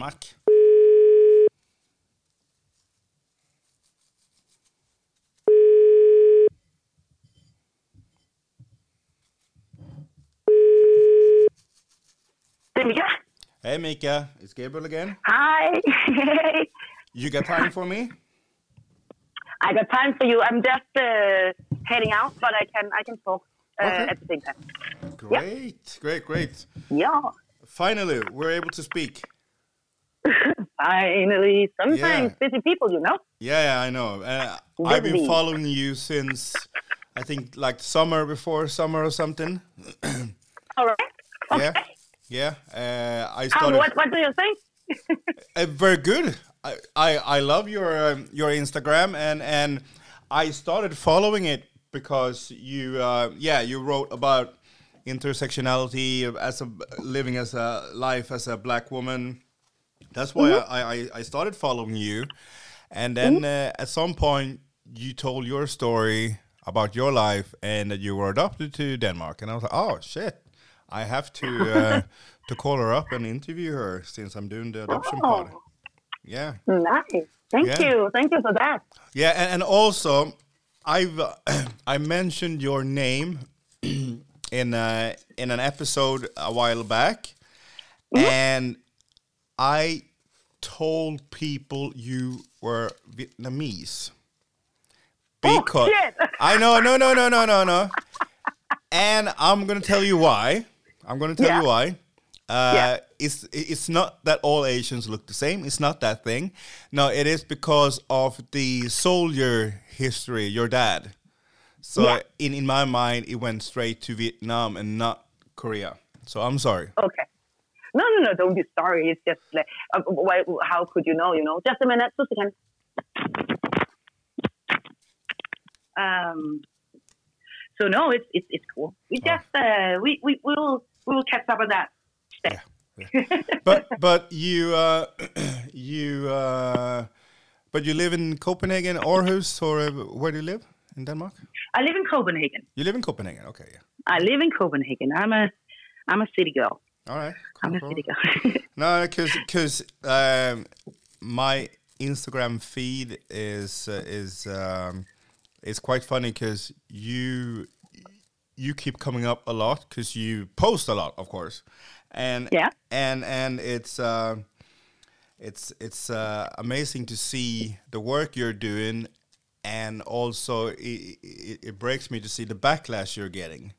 Danmark. Det er Mika. Hey Mika, it's Gabriel again. Hi. You got time for me? I got time for you. I'm just uh, heading out, but I can I can talk uh, Okay. at the same time. Great, great, great. Yeah. Finally, we're able to speak. Finally, sometimes Yeah. busy people, you know. Yeah, yeah, I know. Uh, I've been following you since I think like summer before summer or something. All right. Okay. Yeah, yeah. Uh, I How, started. what what do you think? Uh, very good. I, I, I love your um, your Instagram and and I started following it because you uh, yeah you wrote about intersectionality as a living as a life as a black woman. That's why I, I, I started following you, and then uh, at some point you told your story about your life and that you were adopted to Denmark, and I was like, oh shit, I have to uh, to call her up and interview her since I'm doing the adoption Oh. part. Yeah, Nice. Thank Yeah. you. Thank you for that. yeah, and, and also I've uh, I mentioned your name in uh, in an episode a while back, and I told people you were Vietnamese because shit. I know, no, no, no, no, no, no, and I'm gonna tell you why. I'm gonna tell Yeah. you why. Uh, Yeah. It's it's not that all Asians look the same. It's not that thing. No, it is because of the soldier history. Your dad. So Yeah. in in my mind, it went straight to Vietnam and not Korea. So I'm sorry. Okay. No, no, no. Don't be sorry. It's just like, uh, why, how could you know? You know. Just a minute. Just a second. Um. So no, it's it's it's cool. We Oh. just uh, we we will we will catch up on that. Step. but but you uh, you uh, but you live in Copenhagen, Aarhus, or uh, where do you live in Denmark? I live in Copenhagen. You live in Copenhagen. Okay, yeah. I live in Copenhagen. I'm a I'm a city girl. All right. I'm cool, cool. city girl. No, because because um, my Instagram feed is uh, is um, is quite funny because you you keep coming up a lot because you post a lot, of course, and Yeah. and and it's uh, it's it's uh, amazing to see the work you're doing, and also it, it, it breaks me to see the backlash you're getting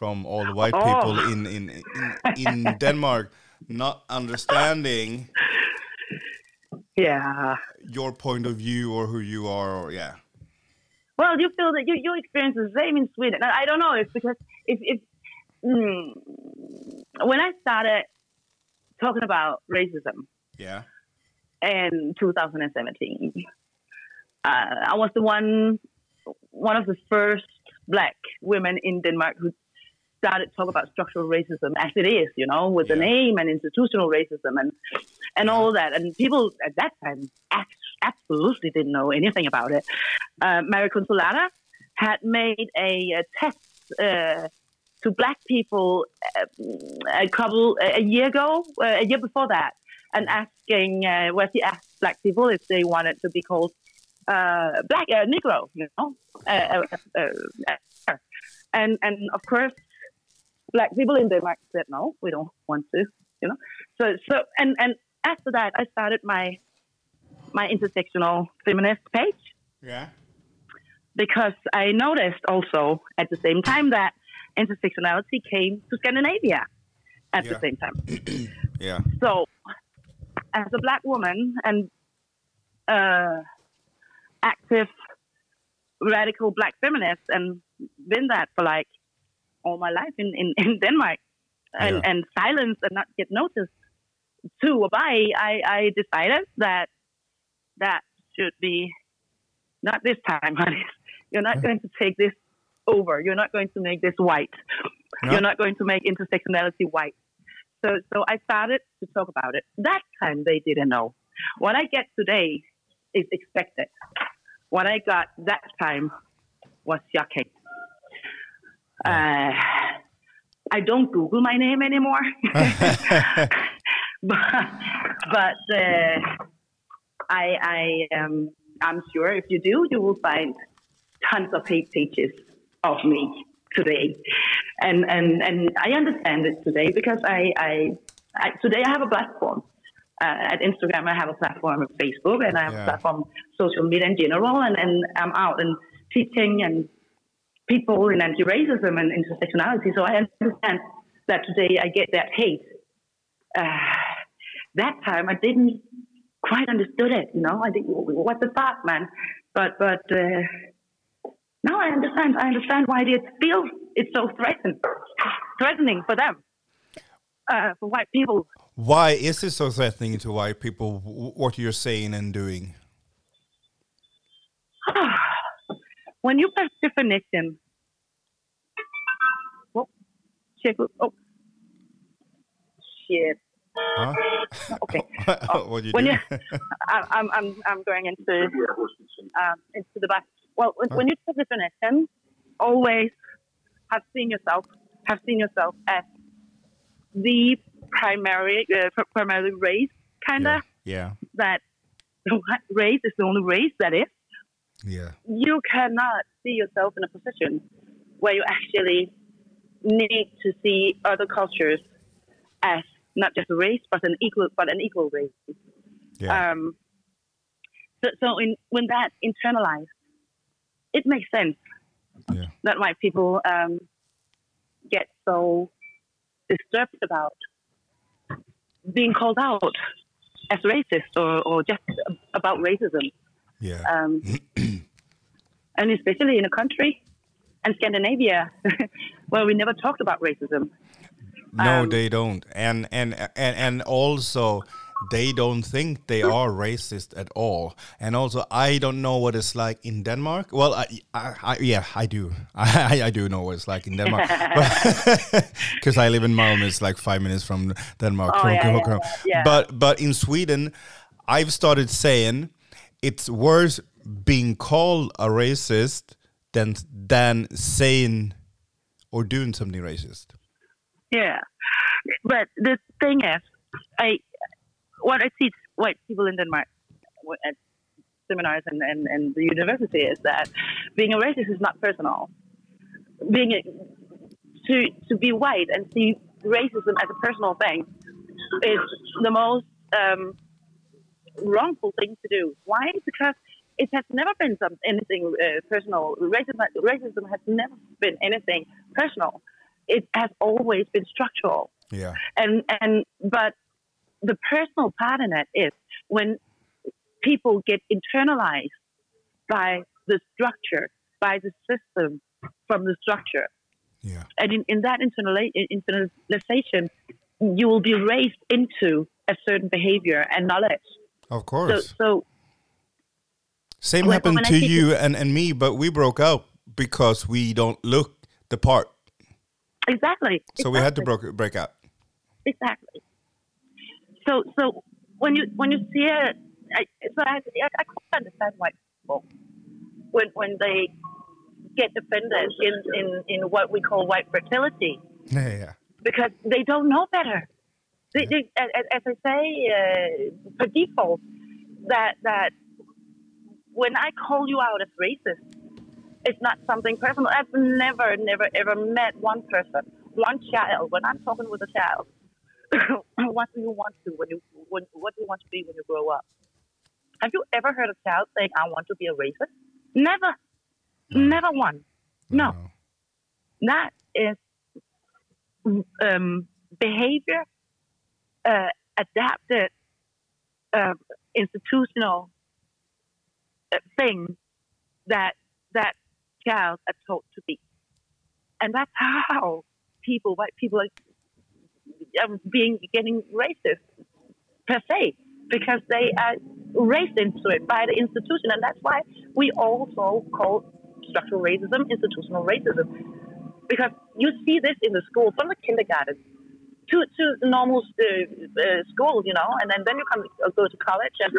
from all the white Oh. people in in in, in Denmark not understanding yeah. your point of view or who you are or yeah Well, you feel that you you experience the same in Sweden. I don't know. It's because if if mm, when I started talking about racism yeah in 2017, uh, I was the one one of the first black women in Denmark who started to talk about structural racism as it is, you know, with the name and institutional racism and and all that. And people at that time absolutely didn't know anything about it. Uh, Mary Consolata had made a, uh test uh, to black people uh, a couple a year ago, uh, a year before that, and asking uh, where she asked black people if they wanted to be called uh, black uh, Negro, you know, and and of course, black people in Denmark said no, we don't want to, you know. So so and and after that, I started my my intersectional feminist page yeah because I noticed also at the same time that intersectionality came to Scandinavia at Yeah. the same time. yeah So, as a black woman and uh, active radical black feminist, and been that for like all my life in, in, in Denmark, and, Yeah. and silenced and not get noticed too. Why I, I decided that that should be not this time, honey. You're not going to take this over. You're not going to make this white. You're not going to make intersectionality white. So, so I started to talk about it. That time they didn't know. What I get today is expected. What I got that time was shocking. Uh, I don't Google my name anymore. but but uh, I I um, I'm sure if you do, you will find tons of hate pages of me today, and and and I understand it today because I I, I today I have a platform. Uh, at Instagram, I have a platform at Facebook, and I have Yeah. a platform social media in general, and, and I'm out and teaching and people in anti-racism and intersectionality. So I understand that today I get that hate. Uh, that time I didn't quite understood it. You know, I think what the fuck, man. But but uh, now I understand. I understand why it feels it's so threatened, threatening for them, uh, for white people. Why is it so threatening to white people? What you're saying and doing? when you press definition, oh, shit, oh, shit. Huh? Okay. what you when do? you, I, I'm, I'm, I'm going into, um, into the back. Well, when, when you press definition, always have seen yourself, have seen yourself as the primary, uh, primary race, kind of yeah. yeah, that the race is the only race that is. Yeah, you cannot see yourself in a position where you actually need to see other cultures as not just a race, but an equal, but an equal race. yeah, Um, so, so in, when that internalized, it makes sense yeah, that white people um, get so disturbed about being called out as racist or, or just about racism yeah. um, and especially in a country and Scandinavia where we never talked about racism. no, um, they don't, and and and and also they don't think they are racist at all. And also, I don't know what it's like in Denmark. Well, I, I, I yeah, I do. I, I do know what it's like in Denmark because I live in Malmö. It's like five minutes from Denmark. Oh, yeah, yeah, yeah. But but in Sweden, I've started saying it's worse being called a racist than than saying or doing something racist. Yeah, but the thing is, I what I teach white people in Denmark at seminars and, and, and the university is that being a racist is not personal. Being a, to to be white and see racism as a personal thing is the most um, wrongful thing to do. Why? Because it has never been some anything uh, personal. Racism, racism has never been anything personal. It has always been structural Yeah. and and but the personal part in it is when people get internalized by the structure, by the system from the structure, Yeah. and in, in that internali- internalization, you will be raised into a certain behavior and knowledge. Of course. so Same when- happened when to you and, and me, but we broke up because we don't look the part. exactly. So we had to exactly. broke, break up. exactly. So, so when you when you see it, I, so I, I, I quite understand white people when when they get offended in, in, in what we call white fragility Yeah, yeah. because they don't know better. They, they, as, I say, uh, per default, that that when I call you out as racist, it's not something personal. I've never, never, ever met one person, one child. When I'm talking with a child, what do you want to when you when, what do you want to be when you grow up? Have you ever heard a child saying, "I want to be a racist"? Never, never one. No, that is um, behavior uh, adapted uh, institutional uh, thing that that child are taught to be, and that's how people, white people, are being getting racist per se because they are raised into it by the institution, and that's why we also call structural racism institutional racism. Because you see this in the school from the kindergarten to to normal uh, uh, school, you know, and then, then you come uh, go to college and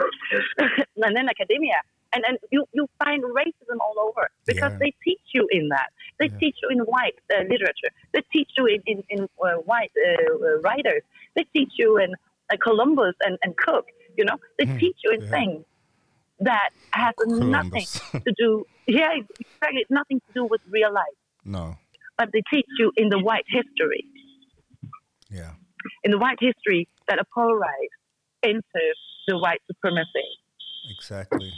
and then academia, and then you you find racism all over because Yeah. they teach you in that. They Yeah. teach you in white uh, literature. They teach you in in, in uh, white uh, writers. They teach you in uh, Columbus and, and Cook. You know, they teach you in yeah. things that has nothing to do. Yeah, exactly. It's nothing to do with real life, No. but they teach you in the white history, Yeah. in the white history that are polarized into the white supremacy. Exactly.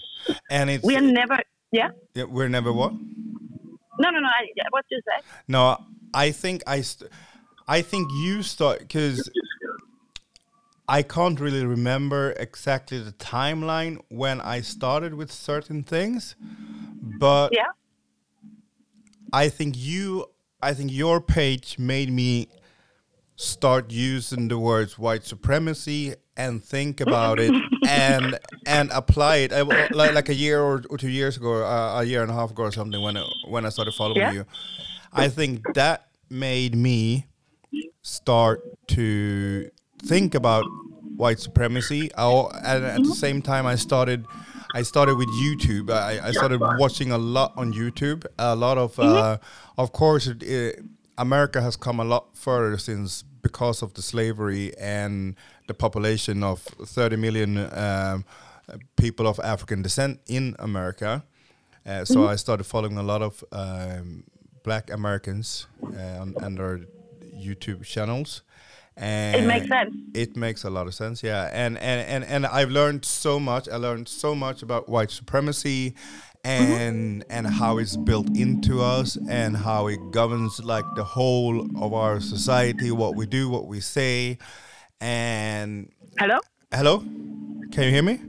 And it's We are never. Yeah. yeah, we're never what? No, no, no. I, what do you say? No, I think I, st- I think you start because I can't really remember exactly the timeline when I started with certain things, but Yeah. I think you, I think your page made me start using the words white supremacy and think about it and and apply it. I, like like a year or, or two years ago, uh, a year and a half ago or something when I, when I started following Yeah. you. I think that made me start to think about white supremacy. I, and at the same time, I started. I started with YouTube. I, I started watching a lot on YouTube. A lot of, uh, of course, it, it, America has come a lot further since because of the slavery and the population of 30 million um, people of African descent in America. Uh, so I started following a lot of um, black Americans uh, on, on their YouTube channels. And It makes sense. It makes a lot of sense, yeah. And and, and, and I've learned so much. I learned so much about white supremacy and and how it's built into us and how it governs like the whole of our society, what we do, what we say. And Hello. hello? Can you hear me?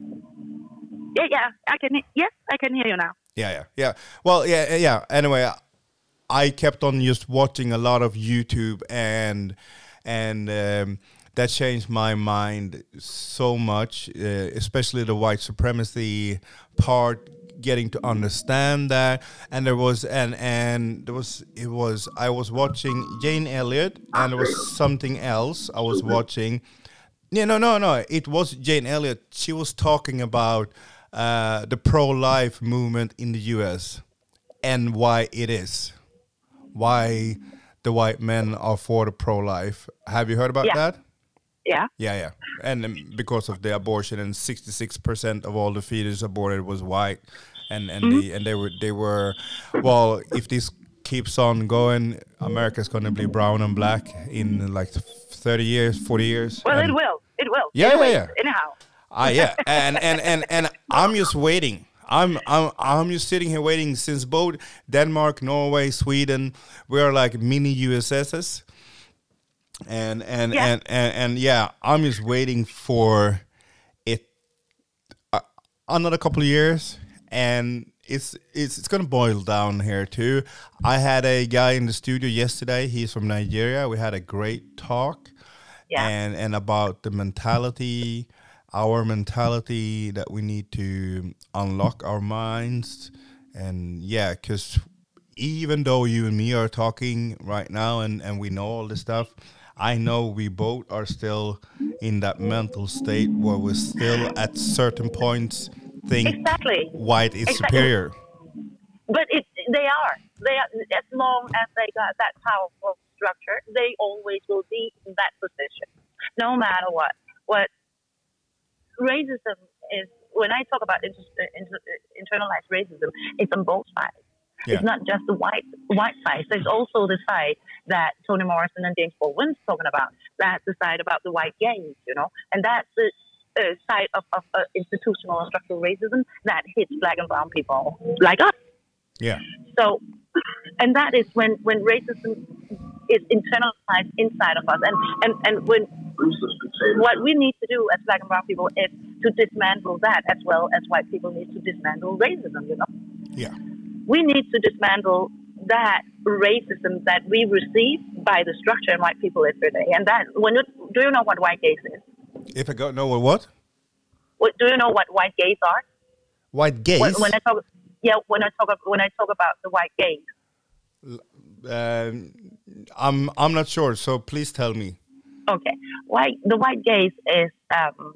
Yeah, yeah. I can. Yes, I can hear you now. Yeah, yeah, yeah. Well, yeah, yeah. Anyway, I kept on just watching a lot of YouTube, and and um, that changed my mind so much, uh, especially the white supremacy part. Getting to understand that, and there was and and there was it was I was watching Jane Elliott, and there was something else I was watching. Yeah, no, no, no. It was Jane Elliott. She was talking about uh, the pro-life movement in the U.S. and why it is, why the white men are for the pro-life. Have you heard about Yeah. that? Yeah. Yeah, yeah. And because of the abortion, and sixty-six percent of all the fetus aborted was white, and and Mm-hmm. they and they were they were, well, if this keeps on going, America's gonna be brown and black in like thirty years, forty years. Well, and- it will. It will. Yeah, yeah, Anyway, yeah. Anyhow. Ah, yeah, and and and and I'm just waiting. I'm I'm I'm just sitting here waiting since both Denmark, Norway, Sweden, we are like mini USSs, and and Yeah. and, and and yeah, I'm just waiting for it uh, another couple of years, and it's it's it's gonna boil down here too. I had a guy in the studio yesterday. He's from Nigeria. We had a great talk Yeah. and and about the mentality our mentality that we need to unlock our minds and yeah because even though you and me are talking right now and and we know all this stuff i know we both are still in that mental state where we're still at certain points think Exactly. white is Exactly. superior But it, they are. They are. As long as they got that powerful structure, they always will be in that position, no matter what. What racism is, when I talk about inter, inter, internalized racism, it's on both sides. Yeah. It's not just the white white side. There's also the side that Toni Morrison and James Baldwin's talking about. That's the side about the white gaze, you know, and that's the uh, side of, of uh, institutional and structural racism that hits black and brown people like us. yeah So, and that is when, when racism is internalized inside of us. And, and, and when what we need to do as black and brown people is to dismantle that as well as white people need to dismantle racism, you know. yeah We need to dismantle that racism that we receive by the structure in white people every day. And that, when you, do you know what white gaze is? if i got know what What, do you know what white gaze are? white gaze When, when I talk, yeah, when I talk, when I talk about the white gaze, um, i'm i'm not sure so please tell me Okay, white the white gaze is um,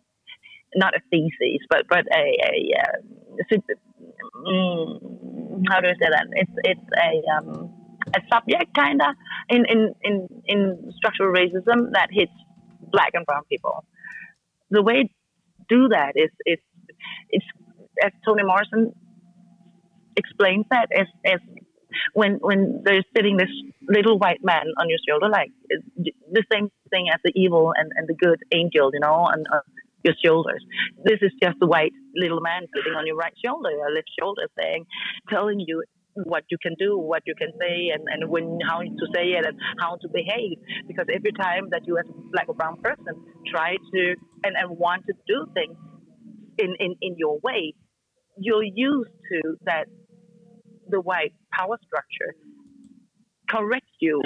not a thesis, but but a, a uh, sup- mm, how do I say that? It's it's a um, a subject kind of in, in in in structural racism that hits black and brown people. the way to do that is is it's as Toni Morrison explains that as as when when there's sitting this little white man on your shoulder, like the same thing as the evil and, and the good angel, you know, on, on your shoulders. This is just the white little man sitting on your right shoulder, your left shoulder, saying, telling you what you can do, what you can say, and, and when how to say it and how to behave. Because every time that you, as a black or brown person, try to and, and want to do things in, in, in your way, you're used to that the white power structure corrects you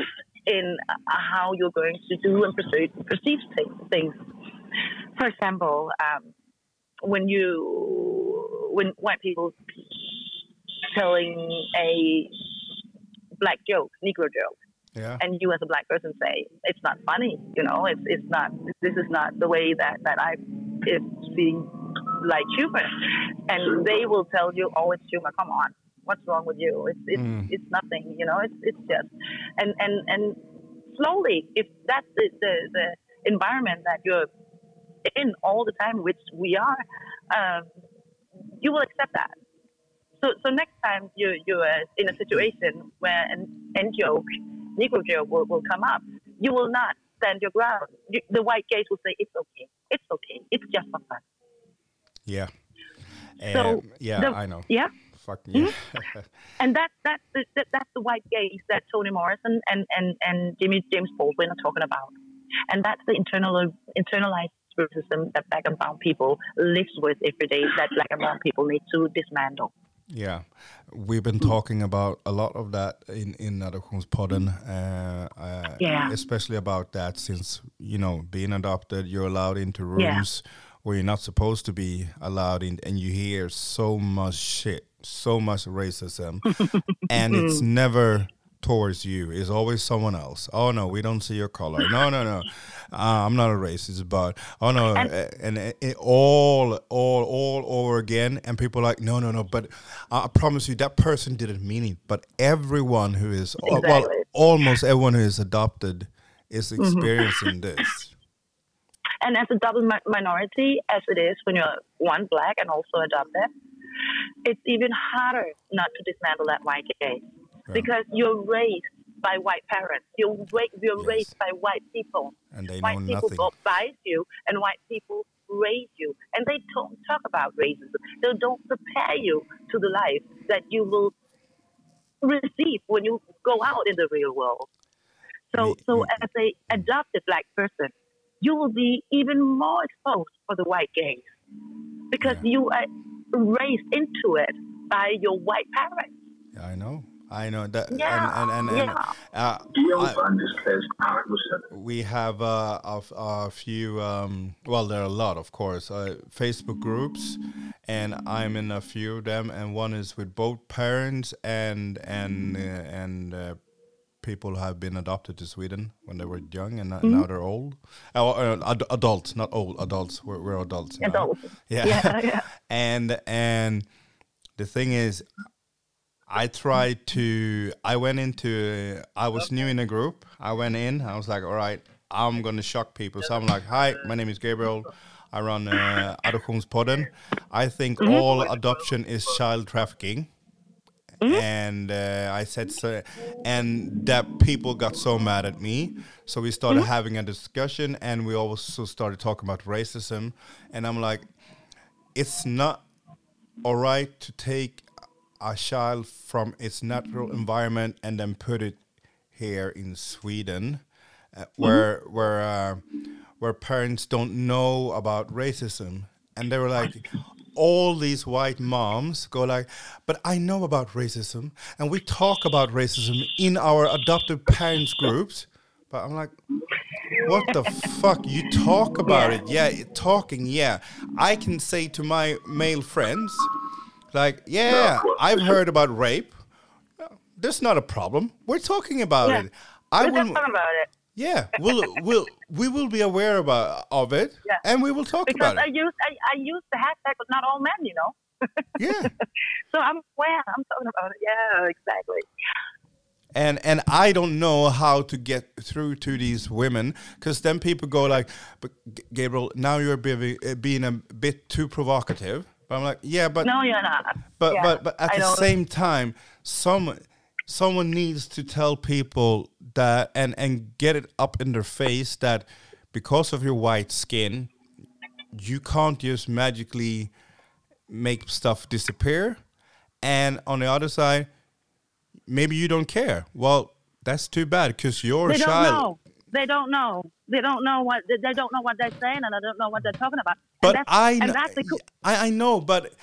in uh, how you're going to do and perceive, perceive things. For example, um, when you when white people telling a black joke, Negro joke, yeah. and you as a black person say it's not funny, you know, it's it's not this is not the way that that I is seeing like humor, and they will tell you, oh, it's humor. Come on, what's wrong with you? It's it's mm. it's nothing, you know. It's it's just and and and slowly, if that's the the, the environment that you're in all the time, which we are, um, you will accept that. So so next time you you're in a situation where an N joke, Negro joke will, will come up, you will not stand your ground. You, the white gaze will say, "It's okay, it's okay, it's just for fun." Yeah. So yeah, the, I know. Yeah fuck yeah. Mm-hmm. and that, that's the, that, that's the white gaze that Toni Morrison and, and, and Jimmy James Baldwin are talking about. And that's the internal, internalized racism that black and brown people lives with every day that black and brown people need to dismantle. Yeah, we've been talking about a lot of that in in Adoptionspodden. Uh, uh, yeah, especially about that since you know being adopted, you're allowed into rooms yeah. where you're not supposed to be allowed in, and you hear so much shit so much racism, and it's never towards you. It's always someone else. Oh no, we don't see your color. No, no, no. Uh, I'm not a racist, but oh no, and, and it, it, all, all, all over again. And people are like, no, no, no. But I promise you, that person didn't mean it. But everyone who is, exactly. well, almost everyone who is adopted is mm-hmm. experiencing mm-hmm. this. And as a double minority, as it is when you're one black and also adopted, it's even harder not to dismantle that white gaze yeah. because you're raised by white parents. You're, ra- you're yes. raised by white people. And they white know people nothing. buy you, and white people raise you. And they don't talk about racism. They don't prepare you to the life that you will receive when you go out in the real world. So, so as a mm. adopted black person, you will be even more exposed for the white gaze because yeah. you are raised into it by your white parents. Yeah, I know. I know that. Yeah, and, and, and, yeah. Uh, I, we have uh, a, a, few. Um, well, there are a lot, of course. Uh, Facebook groups, and I'm in a few of them. And one is with both parents and and uh, and uh, people have been adopted to Sweden when they were young, and mm-hmm. now they're old. Uh, uh, ad- adults, not old adults. We're, we're adults. Adults. Yeah. Yeah, yeah. and and the thing is, I tried to. I went into. I was new in a group. I went in. I was like, all right, I'm gonna shock people. So I'm like, hi, my name is Gabriel. I run uh, Adoptionspodden. I think mm-hmm. all adoption is child trafficking. Mm-hmm. And uh, I said so, and that people got so mad at me. So we started mm-hmm. having a discussion, and we also started talking about racism. And I'm like, it's not all right to take a child from its natural environment and then put it here in Sweden, uh, mm-hmm. where where uh, where parents don't know about racism, and they were like, all these white moms go like, but I know about racism, and we talk about racism in our adoptive parents groups. But I'm like, what the fuck? You talk about it, yeah, talking, yeah. I can say to my male friends, like, yeah, I've heard about rape. That's not a problem. We're talking about yeah. it. I We're talking about it. Yeah, we'll we'll we will be aware about of it, yeah. and we will talk because about I it. Use, I, I use the hashtag, but not all men, you know. yeah. so I'm aware. I'm talking about it. Yeah, exactly. and and I don't know how to get through to these women because then people go like, "But Gabriel, now you're being, uh, being a bit too provocative." But I'm like, "Yeah, but No, you're not. but Yeah, but but at I the know. same time, some someone needs to tell people that and and get it up in their face that because of your white skin, you can't just magically make stuff disappear. And on the other side, maybe you don't care. Well, that's too bad because you're They a don't child. They don't know. They don't know what they don't know what they're saying, and I don't know what they're talking about. But and that's, I, and kn- that's the co- I I know, but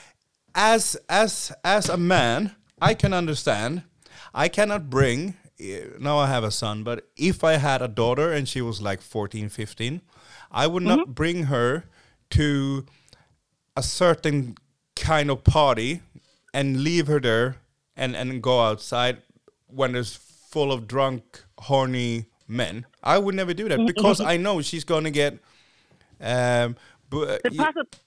as as as a man, I can understand. I cannot bring. eh, Now I have a son, but if I had a daughter and she was like 14, 15, I would not Mm-hmm. bring her to a certain kind of party and leave her there and and go outside when there's full of drunk, horny men. I would never do that because I know she's going to get. Um, bu- the y- possi-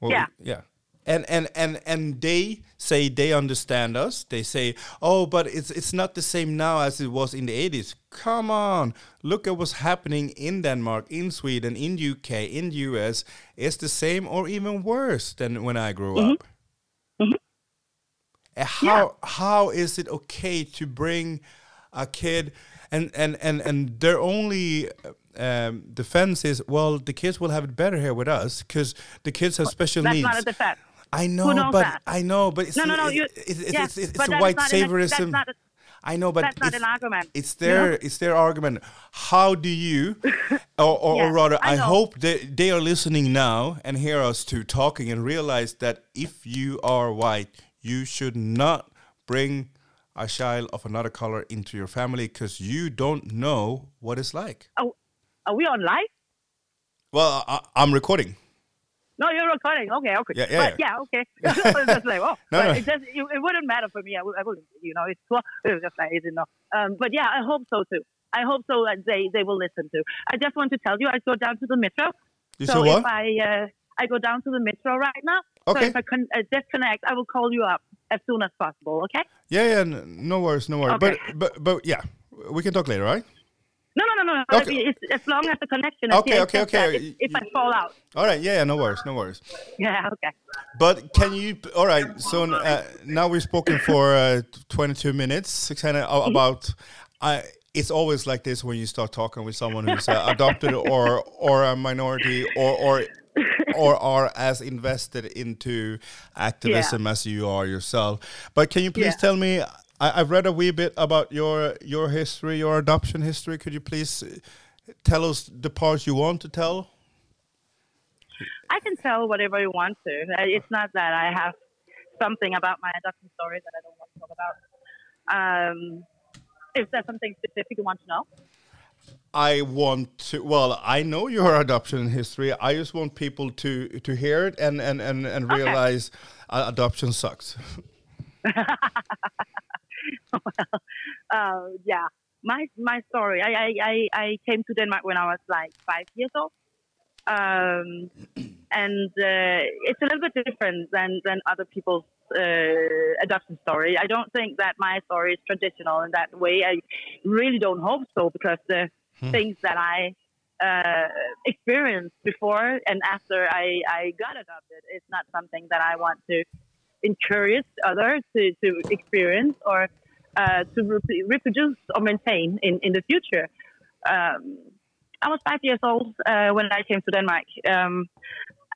well, Yeah. yeah. And, and and and they say they understand us. They say, "Oh, but it's it's not the same now as it was in the 80s." Come on, look at what's happening in Denmark, in Sweden, in UK, in US. It's the same or even worse than when I grew up. Uh, How how is it okay to bring a kid and and and and their only um, defense is well the kids will have it better here with us because the kids have special that's needs. That's not a defense. I know, but that? I know, but it's No, no, no. it- You, it- it's, yeah, it's, it's, a white an- saviorism. That's not, a, I know, but that's not it's, an argument. It's their it's their argument. How do you, or, or, Yeah, or rather, I I, hope that they are listening now and hear us two talking and realize that if you are white, you should not bring a child of another color into your family because you don't know what it's like. Oh, are we on live? Well, I, I'm recording. No, you're recording. Okay, okay. Yeah, yeah, But, yeah, okay. it's just like, oh, No, no. It, just, it, it wouldn't matter for me. I, I wouldn't, you know, it's well, it just like, you know. Um, but yeah, I hope so too. I hope so that they, they will listen to. I just want to tell you, I go down to the metro. You so if I uh, I go down to the metro right now, Okay. so if I can uh, disconnect, I will call you up as soon as possible. Okay? Yeah, yeah, no worries, no worries. Okay. But but but yeah, we can talk later, right? No, no, no, no. Okay. It's, as long as the connection is Okay, here, okay, okay. If, if I fall out. All right, yeah, yeah, no worries, no worries. Yeah, okay. But can you? All right. So uh, now we've spoken for uh, 22 minutes, kind of Mm-hmm. about. I. It's always like this when you start talking with someone who's uh, adopted or or a minority or or or are as invested into activism as you are yourself. But can you please Yeah. tell me? I, I've read a wee bit about your your history, your adoption history. Could you please tell us the parts you want to tell? I can tell whatever you want to. Uh, It's not that I have something about my adoption story that I don't want to talk about. Um, if there's something specific you want to know, I want to. Well, I know your adoption history. I just want people to to hear it and and and, and Okay. realize uh, adoption sucks. uh, yeah, my my story. I, I, I, I came to Denmark when I was like five years old, um, and uh, it's a little bit different than than other people's uh, adoption story. I don't think that my story is traditional in that way. I really don't hope so because the things that I uh, experienced before and after I, I got adopted It's not something that I want to encourage others to, to experience or uh, to re- reproduce or maintain in, in the future. Um, I was five years old uh, when I came to Denmark, um,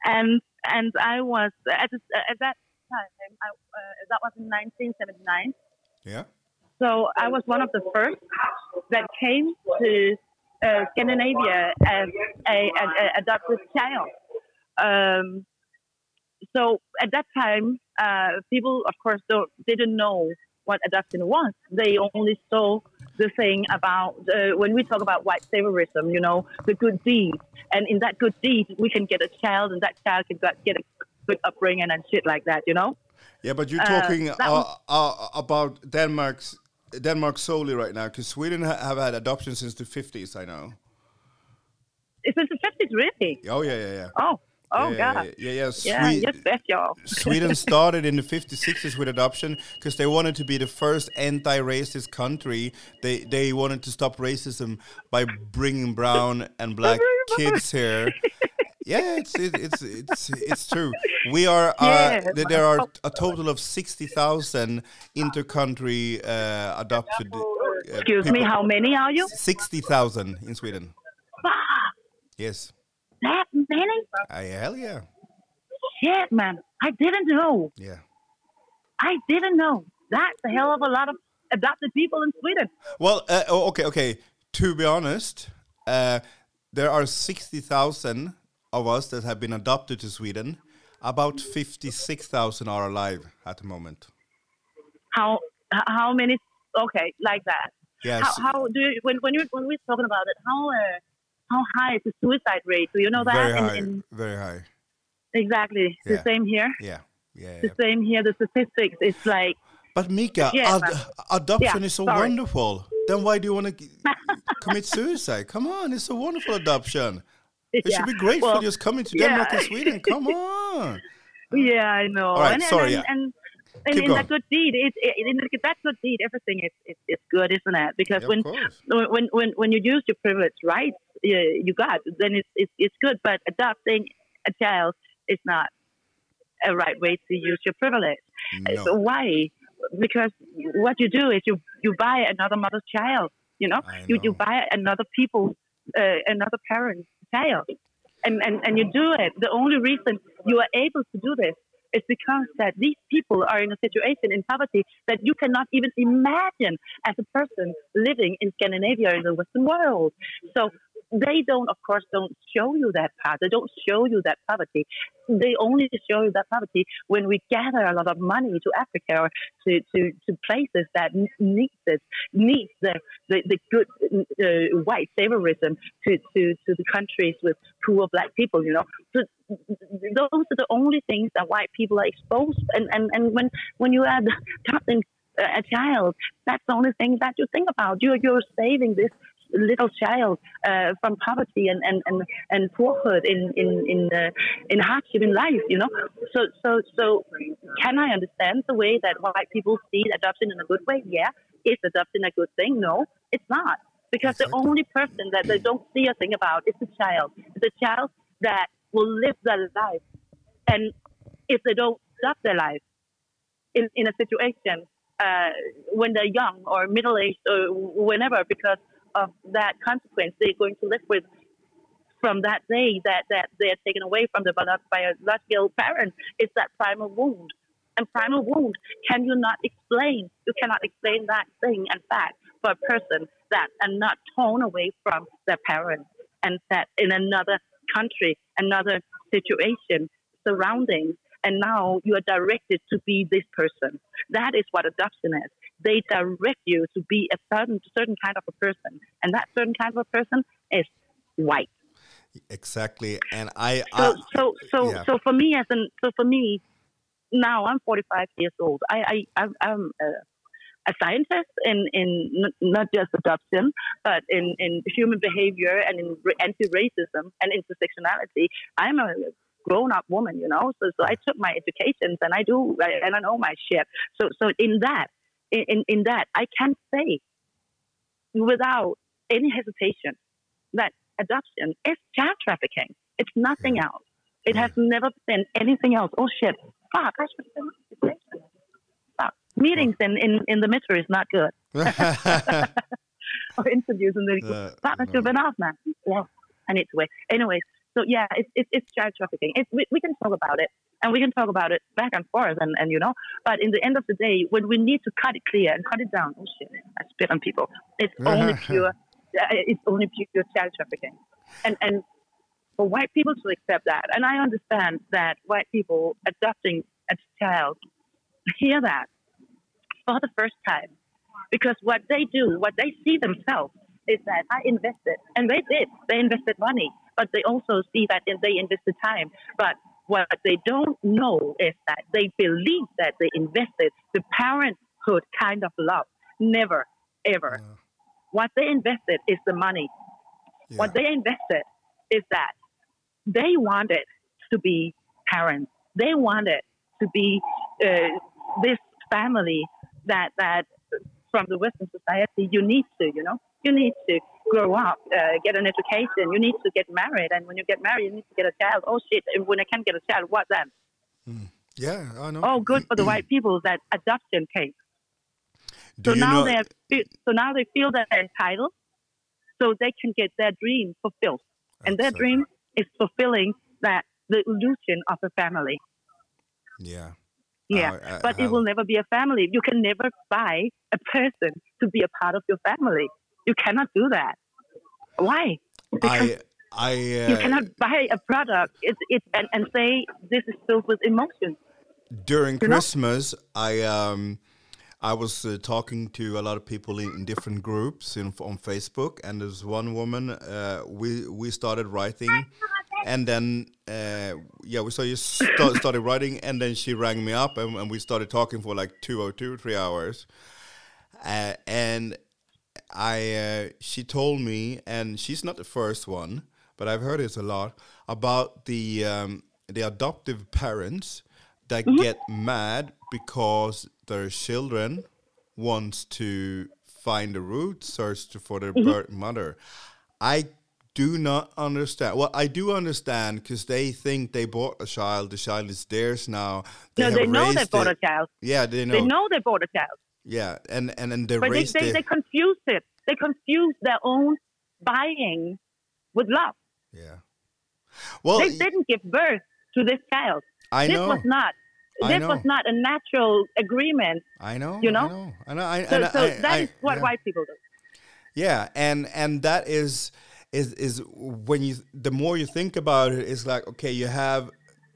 and and I was at, this, at that time I, uh, that was in 1979. Yeah. So I was one of the first that came to uh, Scandinavia as a, a, a adopted child. Um, so at that time, uh, people, of course, don't, didn't know what adoption was. They only saw the thing about uh, when we talk about white saviorism, you know, the good deed. And in that good deed, we can get a child, and that child can get- a good upbringing and shit like that, you know. Yeah, but you're Uh, talking uh, was- uh, about Denmark's Denmark solely right now because Sweden ha- have had adoption since the 50s. I know. It's in the fifties, really. Oh yeah, yeah, yeah. Oh, Oh yeah, God. Yeah, yeah. Yeah, yes, bet y'all. Sweden started in the 50s, 60s with adoption because they wanted to be the first anti-racist country. They they wanted to stop racism by bringing brown and black kids here. Yeah, it's it, it's it's it's true. We are uh, Yes. there are a total of 60,000 intercountry uh, adopted uh, Excuse me, how many are you? 60,000 in Sweden. Fuck, Yes. that many? I, hell yeah. Shit, man. I didn't know. Yeah. I didn't know. That's a hell of a lot of adopted people in Sweden. Well, uh, okay, okay. To be honest, uh, there are 60,000 of us that have been adopted to Sweden. About 56,000 are alive at the moment. How how many? Okay, like that. Yes. How, how do you, when when you when we're talking about it? How uh, how high is the suicide rate? Do you know that? very high. in- very high. exactly. Yeah. The same here. Yeah. Yeah. The yeah. same here. The statistics. It's like But Mika, Yeah, ad- adoption is so sorry. wonderful. Then why do you want to commit suicide? Come on, it's a wonderful adoption. It yeah. should be grateful Well, just coming to yeah. Denmark and Sweden. Come on. Yeah, I know. All right, and, sorry, And, yeah. and, and in going. that good deed, it, it, in that good deed, everything is, is, is good, isn't it? Because Yeah, when, when when when you use your privilege rights uh, you got, then it's, it's it's good. But adopting a child is not a right way to use your privilege. No. So why? Because what you do is you you buy another mother's child. You know, I you you buy another people, uh, another parent's child, and, and and you do it. The only reason you are able to do this is because that these people are in a situation in poverty that you cannot even imagine as a person living in Scandinavia or in the Western world. So they don't, of course, don't show you that part. They don't show you that poverty. They only show you that poverty when we gather a lot of money to Africa or to, to, to places that n- needs it, needs the, the, the good uh, white saviorism to, to, to the countries with poor black people, you know. So those are the only things that white people are exposed. And, and, and when, when you are adopting a child, that's the only thing that you think about. You're, you're saving this little child uh, from poverty and, and, and, and poorhood in in in, uh, in hardship in life. You know, so so so can I understand the way that white people see adoption in a good way? Yeah, is adoption a good thing? No, it's not. Because the only person that they don't see a thing about is the child. It's the child that will live their life, and if they don't stop their life in, in a situation uh, when they're young or middle aged or whenever, because of that consequence they're going to live with from that day that, that they're taken away from the bio- biological parent is that primal wound. And primal wound, can you not explain? You cannot explain that thing and fact for a person that are not torn away from their parents and that in another country, another situation, surroundings, and now you are directed to be this person. That is what adoption is. They direct you to be a certain certain kind of a person, and that certain kind of a person is white. Exactly. And I, So I so so yeah. so for me as an so for me now I'm 45 years old. I I I'm, a scientist in in not just adoption, but in in human behavior and in anti-racism and intersectionality. I'm a grown-up woman, you know. So so I took my educations and I do I- and I know my shit. So so in that in in, in that I can say without any hesitation that adoption is child trafficking. It's nothing else. It has never been anything else. Oh shit! Fuck! I should have been Fuck. Meetings in, in, in the metro is not good. or interviews in the Uh, fuck! I should have been off, man. Yeah, I need to wait. Anyways, so yeah, it's it's, it's child trafficking. It's, we we can talk about it and we can talk about it back and forth and, and you know. But in the end of the day, when we need to cut it clear and cut it down, oh shit! I spit on people. It's only pure. It's only pure child trafficking, and and for white people to accept that, and I understand that white people adopting a child hear that for the first time, because what they do, what they see themselves, is that I invested, and they did. They invested money, but they also see that they invested time. But what they don't know is that they believe that they invested the parenthood kind of love. Never, ever. Yeah. What they invested is the money. What they invested is that they wanted to be parents. They wanted to be uh, this family that that from the Western society you need to, you know, you need to grow up, uh, get an education, you need to get married, and when you get married, you need to get a child. Oh shit! And when I can't get a child, what then? Yeah, I know. Oh, good for the white people that adoption came. Do So you now know? they so now they feel that they're entitled, so they can get their dream fulfilled, and their Exactly. dream is fulfilling that the illusion of a family. yeah. Yeah, I- I- but it will never be a family. You can never buy a person to be a part of your family. You cannot do that. Why? Because I I you uh, cannot buy a product it's, it's, and, and say this is filled with emotion. during you know? Christmas, I um, I was uh, talking to a lot of people in, in different groups in, on Facebook, and there's one woman. Uh, we we started writing, and then uh, yeah, we so you sta- started writing, and then she rang me up, and, and we started talking for like two or two three hours, uh, and I uh, she told me, and she's not the first one, but I've heard this a lot about the um, the adoptive parents that get mad because their children wants to find the root, search for their birth mother. I do not understand. Well, I do understand because they think they bought a child. The child is theirs now. no, they know they bought it. a child. Yeah, they know. They know they bought a child. Yeah, and and and they But they, they, they confuse it. They confuse their own buying with love. yeah. Well, they didn't give birth to this child. I this know. was not. I This was not a natural agreement. I know. you know? I know. I know. I, So, so I, that I- is what yeah. white people do. Yeah, and and that is is is when you the more you think about it, it's like okay, you have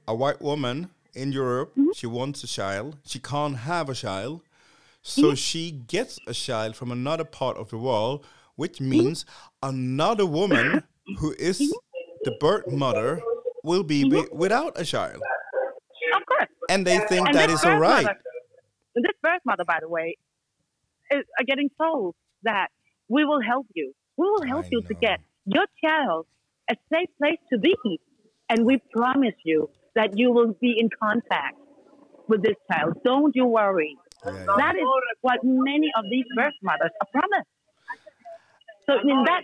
a white woman in Europe. Mm-hmm. She wants a child. She can't have a child, so hmm? she gets a child from another part of the world, which means another woman hmm? who is hmm? the birth mother will be wi- without a child, Of course. and they think And that this is all birth right. Mother, this birth mother, by the way, is are getting told that we will help you. We will help I you to know. get your child a safe place to be, and we promise you that you will be in contact with this child. Don't you worry. That is what many of these birth mothers are promised. So in that,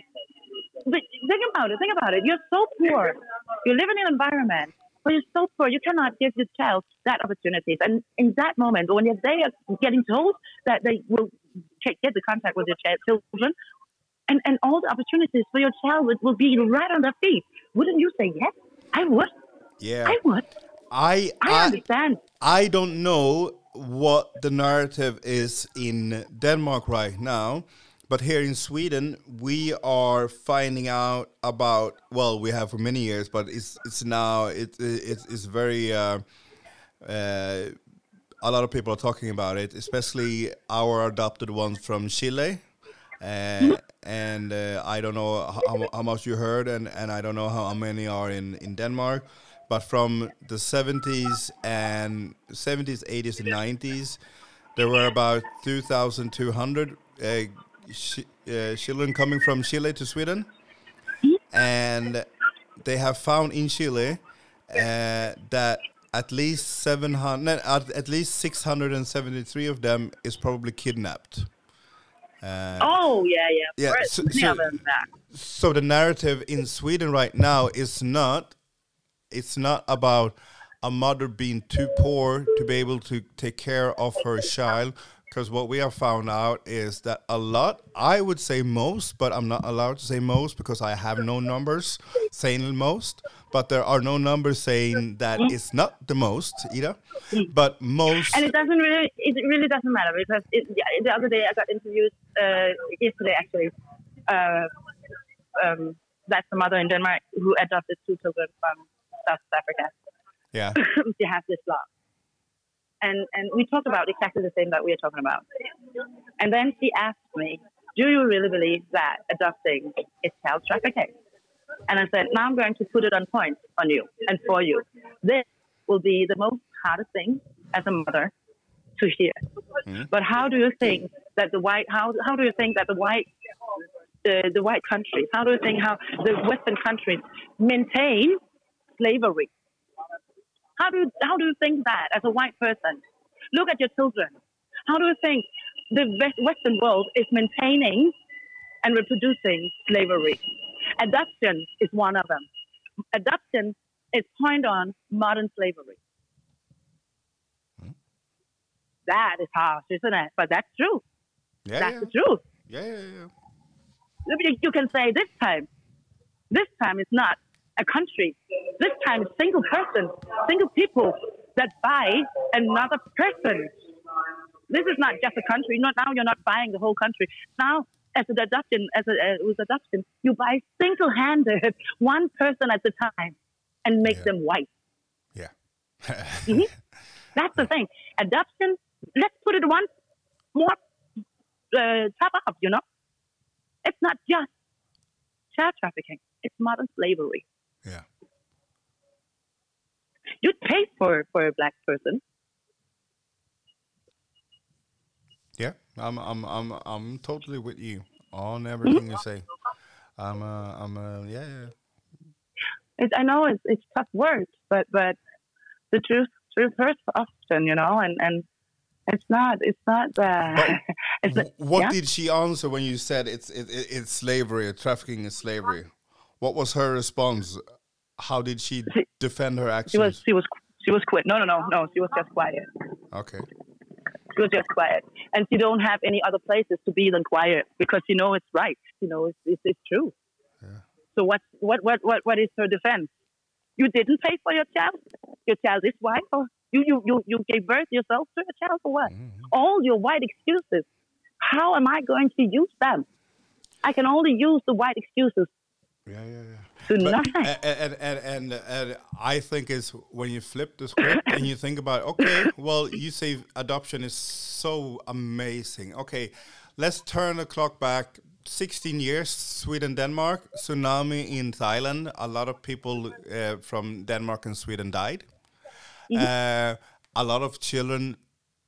but think about it. Think about it. You're so poor. You live in an environment where you're so poor. You cannot give your child that opportunities. And in that moment, when they are getting told that they will get the contact with your child, children, and, and all the opportunities for your child will, will be right on their feet, wouldn't you say yes? I would. Yeah, I would. I I, I understand. I don't know what the narrative is in Denmark right now, but here in Sweden, we are finding out about. Well, we have for many years, but it's it's now it, it it's very. Uh, uh, a lot of people are talking about it, especially our adopted ones from Chile. Uh, and uh, I don't know how, how much you heard, and, and I don't know how many are in, in Denmark. But from the 70s and 70s, 80s, and 90s, there were about 2,200 uh, sh- uh, children coming from Chile to Sweden. And they have found in Chile uh, that at least 700, at, at least 673 of them is probably kidnapped. Uh, Oh yeah, yeah. Yeah, so- so- of them that. so the narrative in Sweden right now is not it's not about a mother being too poor to be able to take care of her child because what we have found out is that a lot i would say most but i'm not allowed to say most because i have no numbers saying most but there are no numbers saying that it's not the most either but most And it doesn't really, it really doesn't matter because it, the other day I got interviewed, uh, yesterday actually, uh, um, that's a mother in Denmark who adopted two children from South Africa. yeah she has this law. And, and we talked about exactly the same that we are talking about. And then she asked me, do you really believe that adopting is child trafficking? And I said, now I'm going to put it on point on you and for you. This will be the most hardest thing as a mother to hear. Hmm? But how do you think that the white how how do you think that the white the, the white countries how do you think how the Western countries maintain slavery? How do you, how do you think that as a white person? Look at your children. How do you think the Western world is maintaining and reproducing slavery? Adoption is one of them. Adoption is point on modern slavery. That is harsh, isn't it? But that's true. Yeah, that's yeah. the truth. yeah, yeah, yeah. You- You can say this time, this time is not a country. This time, it's single person, single people that buy another person. This is not just a country. Not now. You're not buying the whole country. Now, as an adoption, as a uh, with adoption, you buy single-handed one person at a time and make Yeah. them white. Yeah. That's the thing. Adoption. Let's put it one more uh, top up. You know, it's not just child trafficking. It's modern slavery. Yeah. You'd pay for for a black person. Yeah, I'm, I'm, I'm, I'm totally with you on everything you say. I'm, uh, I'm, uh, yeah, yeah. It, I know it's it's tough words, but but the truth truth hurts often, you know, and and it's not it's not uh, But it's not, What yeah? did she answer when you said it's it, it, it's slavery, trafficking is slavery? What was her response? How did she She- defend her actions? she was she was she was quit. No no no no. She was just quiet. Okay. She was just quiet, and she don't have any other places to be than quiet because she know it's right. You know it's it's, it's true. Yeah. So what what what what what is her defense? You didn't pay for your child. Your child is white, or you you you, you gave birth yourself to a child, or what? Mm-hmm. All your white excuses. How am I going to use them? I can only use the white excuses Yeah, yeah, yeah. But, and, and, and, and, I think is when you flip the script and you think about, okay, well, you say adoption is so amazing. Okay, let's turn the clock back 16 years, Sweden, Denmark, tsunami in Thailand. A lot of people uh, from Denmark and Sweden died. Uh, a lot of children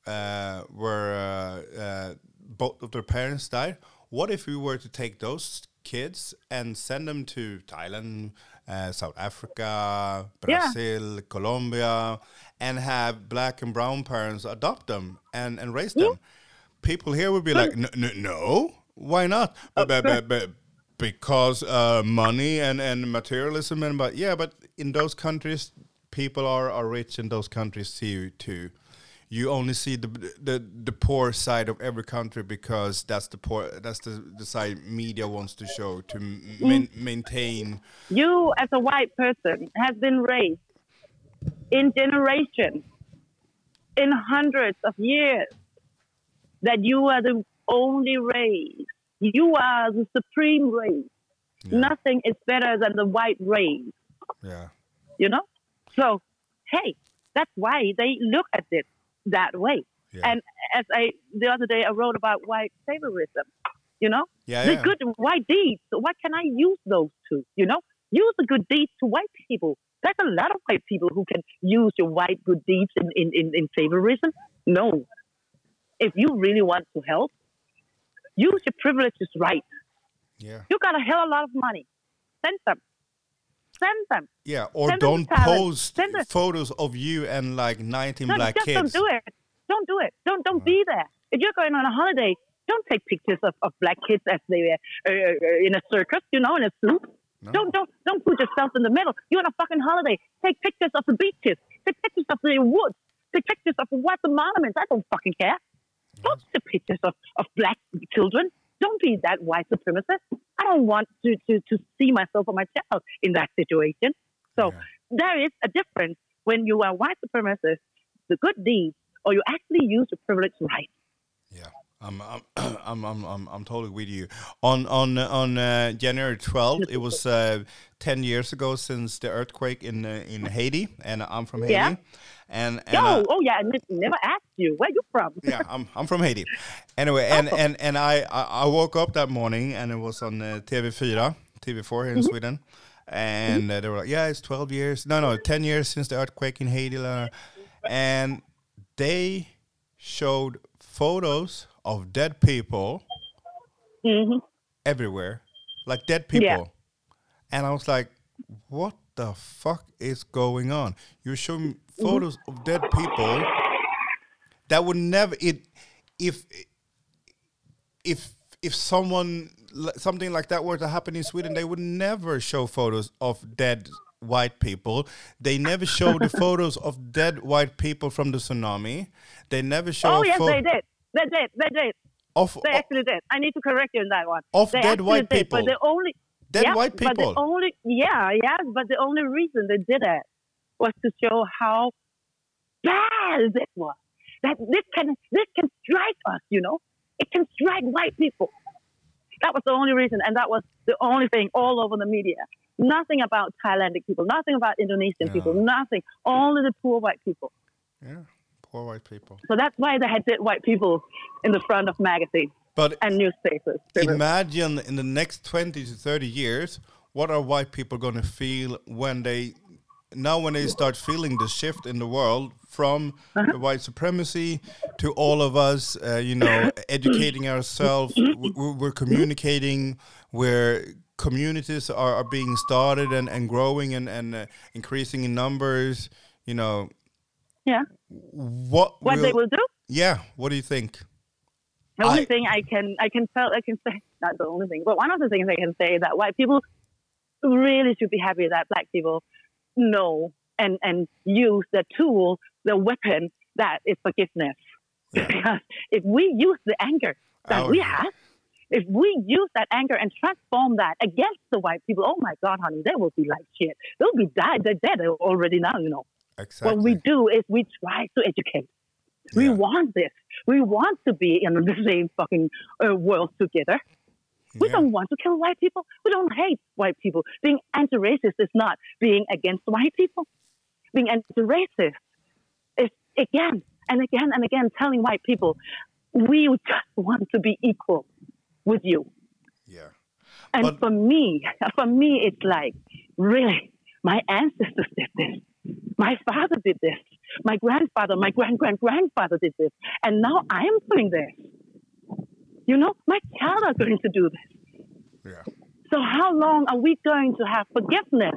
uh, were, uh, uh, both of their parents died. What if we were to take those kids and send them to Thailand, uh, South Africa, Yeah. Brazil, Colombia, and have black and brown parents adopt them and, and raise them? People here would be like, no, no, no why not? But, but, but, but because uh, money and, and materialism and but yeah, but in those countries, people are, are rich in those countries too. Too, you only see the, the the poor side of every country because that's the poor that's the, the side media wants to show to m- mm. main, maintain. You, as a white person, have been raised in generations, in hundreds of years, that you are the only race. You are the supreme race. Yeah. Nothing is better than the white race, Yeah, you know? So, hey, that's why they look at it that way. Yeah. And as I, the other day, I wrote about white saviorism, you know? yeah, the yeah. good white deeds. Why can I use those to? You know, use the good deeds to white people. There's a lot of white people who can use your white good deeds in, in, in, in favorism. No. If you really want to help, use your privileges right. yeah. You got a hell of a lot of money. Send them. Send them. Yeah, or Send don't post photos of you and like 19 No, black just kids. don't do it. Don't do it. Don't don't be there. If you're going on a holiday, don't take pictures of, of black kids as they were uh, uh, in a circus, you know, in a suit. No. Don't don't don't put yourself in the middle. You're on a fucking holiday. Take pictures of the beaches. Take pictures of the woods. Take pictures of what the monuments. I don't fucking care. Don't take pictures of, of black children. Don't be that white supremacist. I don't want to, to, to see myself or my child in that situation. So Yeah. there is a difference when you are white supremacist, the good deeds, or you actually use the privilege right. I'm I'm I'm I'm I'm, I'm totally with you. On on on uh, January 12th, it was uh, 10 years ago since the earthquake in uh, in Haiti, and I'm from Haiti. Yeah. And and Yo, uh, oh yeah, I never asked you where you from. yeah, I'm I'm from Haiti. Anyway, and and and I I, woke up that morning and it was on uh, TV4, TV4 here in Sweden, and uh, they were like, yeah, it's 12 years, no, no, 10 years since the earthquake in Haiti, and they showed photos of dead people hmm everywhere, like dead people, Yeah. and I was like, what the fuck is going on? You're showing photos of dead people that would never it if if if someone something like that were to happen in Sweden, they would never show photos of dead white people. They never show the photos of dead white people from the tsunami. They never show. Oh yes, pho- they did. They did. They did. Of, They actually did. I need to correct you on that one. Of they dead white did, people. But the only dead yeah, white But the only yeah, yeah, but the only reason they did it was to show how bad this was. That this can this can strike us, you know. It can strike white people. That was the only reason, and that was the only thing all over the media. Nothing about Thailandic people, nothing about Indonesian Yeah. people, nothing. Only the poor white people. yeah, poor white people. So that's why they had white people in the front of magazines But and newspapers. imagine in the next 20 to 30 years what are white people going to feel when they now when they start feeling the shift in the world from the white supremacy to all of us uh, you know educating ourselves we- we- we're communicating where communities are, are being started and, and growing and, and uh, increasing in numbers you know Yeah. what What they will do? yeah what do you think The only I- thing I can I can tell I can say not the only thing, but one of the things I can say is that white people really should be happy that black people know and and use the tool, the weapon that is forgiveness. Yeah. Because if we use the anger that Oh, we have, if we use that anger and transform that against the white people, oh my God, honey, they will be like shit. They'll be dead. They're dead already now, you know. Exactly What we do is we try to educate. We want this. We want to be in the same fucking uh, world together. We Yeah. don't want to kill white people. We don't hate white people. Being anti-racist is not being against white people. Being anti-racist is again and again and again telling white people, we just want to be equal with you. yeah And But- for me, for me, it's like, really, my ancestors did this. My father did this. My grandfather, my grand grand grandfather did this. And now I'm doing this. You know, my child are going to do this. yeah So how long are we going to have forgiveness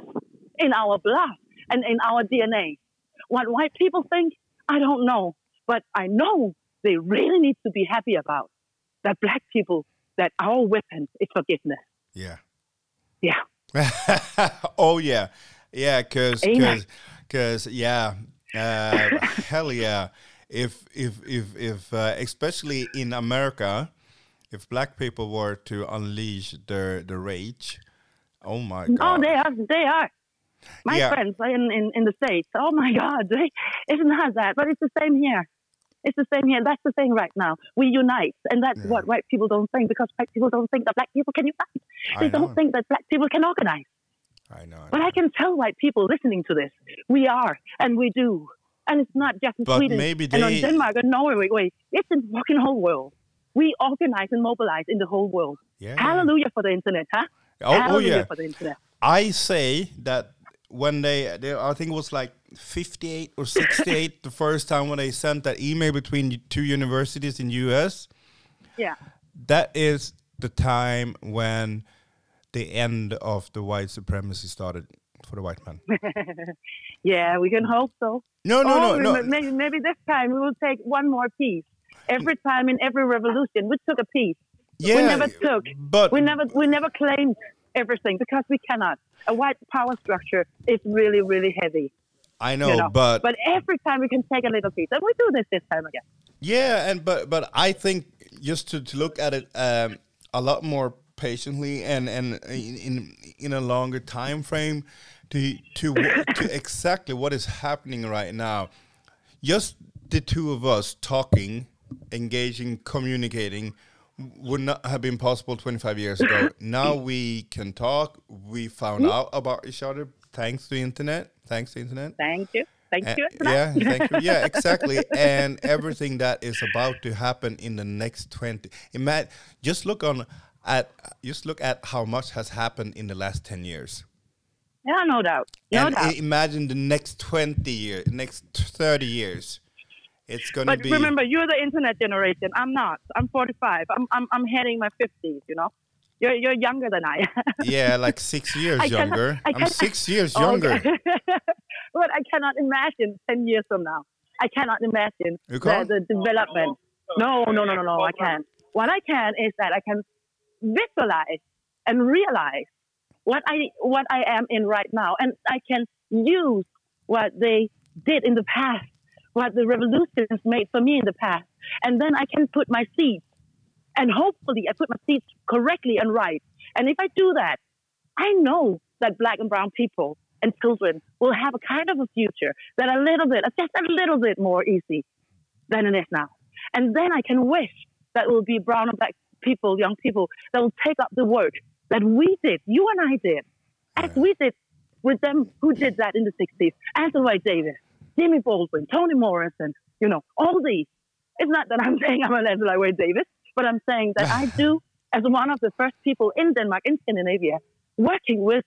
in our blood and in our DNA? What white people think, I don't know. But I know they really need to be happy about that black people, that our weapon is forgiveness. Yeah. Yeah. oh yeah, yeah. Cause, Amen. cause, cause, yeah. Uh, hell yeah. If if if if uh, especially in America, if black people were to unleash their the rage, oh my god. Oh, they are. They are. My Yeah. friends in, in, in the States, oh my God, they, it's not that, but it's the same here. It's the same here. That's the thing right now. We unite. And that's Yeah. what white people don't think because white people don't think that black people can unite. They don't think that black people can organize. I know. But. I can tell white people listening to this, we are and we do. And it's not just in But Sweden maybe and on Denmark and Norway. Wait, it's in the fucking whole world. We organize and mobilize in the whole world. Yeah. Hallelujah for the internet, huh? Oh, oh Hallelujah yeah. for the internet. I say that when they, they, I think it was like 58 or 68 the first time when they sent that email between two universities in US. Yeah. That is the time when the end of the white supremacy started for the white man. Yeah, we can hope so. No, no, Oh, no, no. Maybe, maybe this time we will take one more piece. Every time in every revolution, we took a piece. Yeah, we never took. but We never, we never claimed everything because we cannot. A white power structure is really, really heavy. I know, you know. but but every time we can take a little piece, and we do this this time again. Yeah, and but but I think just to, to look at it um, a lot more patiently and and in in, in a longer time frame to to to exactly what is happening right now. Just the two of us talking, engaging, communicating would not have been possible 25 years ago. now we can talk. We found Hmm? out about each other thanks to internet. Thanks to internet. Thank you. Thank Uh, you. yeah, thank you. Yeah, exactly. and everything that is about to happen in the next twenty. Imagine, just look on at just look at how much has happened in the last ten years, Yeah, no doubt. No and doubt. imagine the next twenty years, next thirty years. It's gonna be But remember, you're the internet generation. I'm not. I'm 45. I'm, I'm, I'm heading my 50s, you know? You're you're younger than I. am. yeah, like six years I younger. I I'm cannot- six years Oh, younger. okay. but I cannot imagine ten years from now. I cannot imagine the, the development. No, no, no, no, no. I can't. What I can is that I can visualize and realize what I what I am in right now, and I can use what they did in the past, what the revolutions made for me in the past, and then I can put my seeds, and hopefully I put my seeds correctly and right. And if I do that, I know that black and brown people and children will have a kind of a future that a little bit, just a little bit more easy than it is now. And then I can wish that will be brown and black people, young people, that will take up the work that we did, you and I did, as we did with them who did that in the 60s. Andrew Lloyd Davis, Jimmy Baldwin, Toni Morrison, you know, all these. It's not that I'm saying I'm an Andrew Lloyd Davis, but I'm saying that I do, as one of the first people in Denmark, in Scandinavia, working with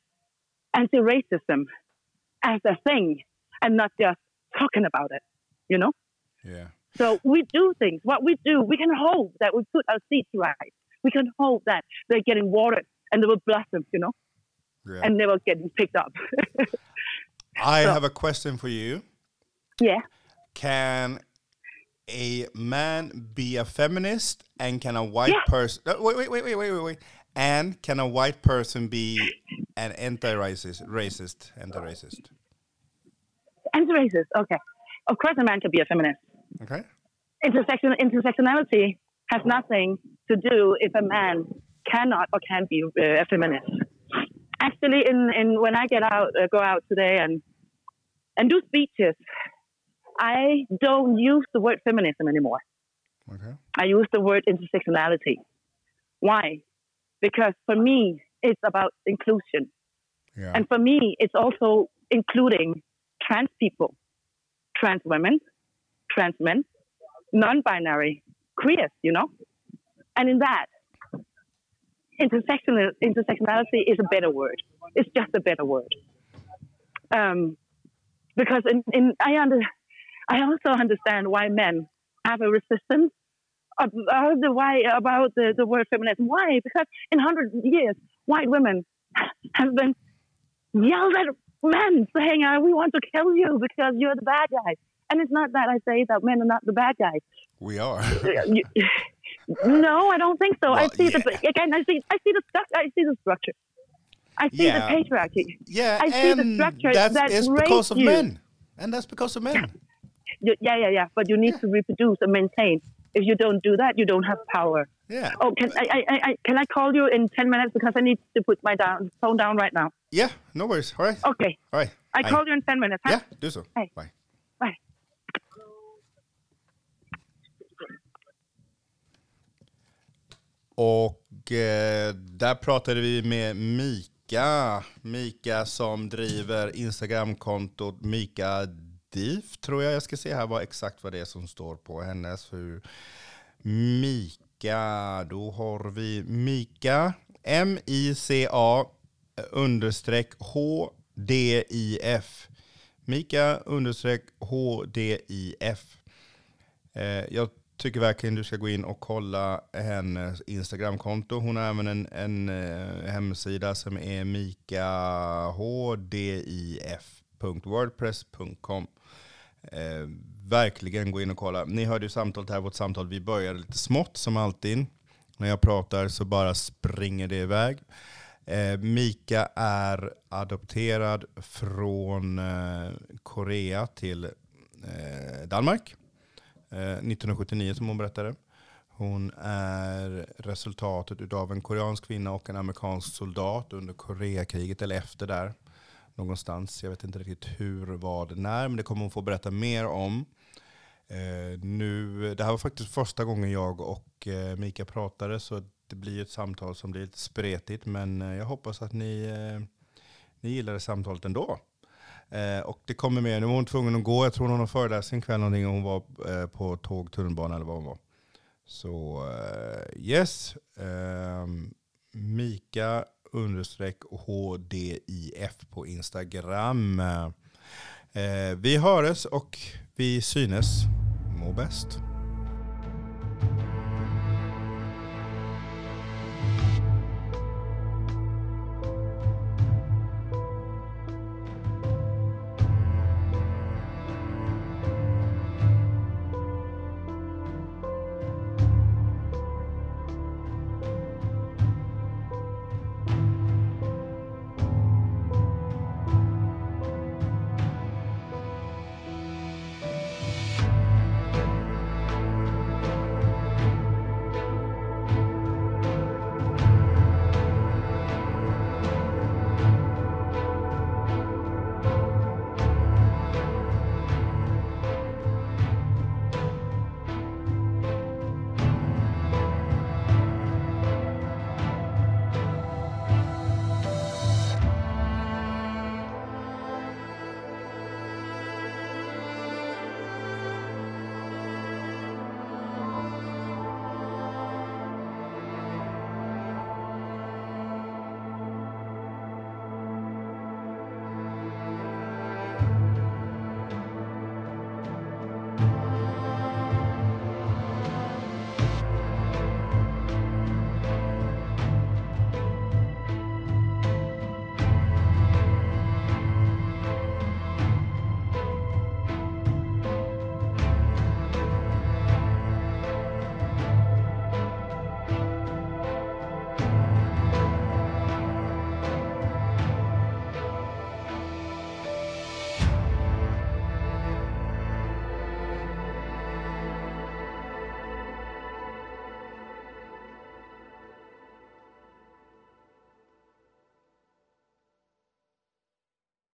anti-racism as a thing and not just talking about it, you know? Yeah. So we do things. What we do, we can hope that we put our seeds right. We can hope that they're getting watered and they will blossom, you know, Yeah. and they will get picked up. I so- have a question for you. yeah. Can a man be a feminist and can a white Yeah. person wait wait wait wait wait wait wait and can a white person be an anti-racist racist anti-racist Anti-racist. Okay. Of course, a man can be a feminist. Okay Intersection, intersectionality has nothing to do if a man cannot or can't be uh, a feminist. Actually, in, in when I get out, uh, go out today and and do speeches, I don't use the word feminism anymore. okay I use the word intersectionality. Why? Because for me, it's about inclusion. yeah And for me, it's also including trans people, trans women, trans men, non binary, queers, you know? And in that, intersectional, intersectionality is a better word. It's just a better word. Um, because in, in, I, under, I also understand why men have a resistance about the why about the, the word feminism. Why? Because in hundred years, white women have been yelled at men saying, uh, "We want to kill you because you're the bad guy." And it's not that I say that men are not the bad guys. we are no, I don't think so. I Well, see the again. I see. I see the structure. I see the structure. I see the patriarchy. yeah I see the structure that's that it's because of you. men and that's because of men You, yeah, yeah, yeah. But you need to reproduce and maintain. If you don't do that, you don't have power. yeah Oh, can I, I, I, I- can I call you in ten minutes because I need to put my down, phone down right now? yeah no worries all right Okay, all right I Bye. call you in ten minutes. Huh? yeah do so bye Bye. Och eh, där pratade vi med Mika. Mika som driver Instagramkontot Mika Div, tror jag. Jag ska se här vad exakt vad det är som står på hennes. För Mika, då har vi Mika, M-I-C-A understreck H-D-I-F. Mika understreck H-D-I-F. Eh, jag tycker verkligen du ska gå in och kolla hennes Instagramkonto. Hon har även en, en eh, hemsida som är mikahdif.wordpress.com. Eh, verkligen gå in och kolla. Ni hörde ju samtalet här, vårt samtal. Vi började lite smått som alltid. När jag pratar så bara springer det iväg. Eh, Mika är adopterad från eh, Korea till eh, Danmark. Eh, 1979 som hon berättade. Hon är resultatet av en koreansk kvinna och en amerikansk soldat under Koreakriget, eller efter där. Någonstans. Jag vet inte riktigt hur, vad, när, men det kommer hon få berätta mer om. Eh, nu, det här var faktiskt första gången jag och eh, Mika pratade, så det blir ett samtal som blir lite spretigt, men eh, jag hoppas att ni, eh, ni gillade samtalet ändå. Eh, och det kommer mer. Nu var hon tvungen att gå. Jag tror hon har föreläsning kväll någonting hon var eh, på tåg, tunnelbana eller vad hon var. Så eh, yes. Ehm, Mika understreck HDIF på Instagram. Eh, vi hörs och vi synes. Må bäst.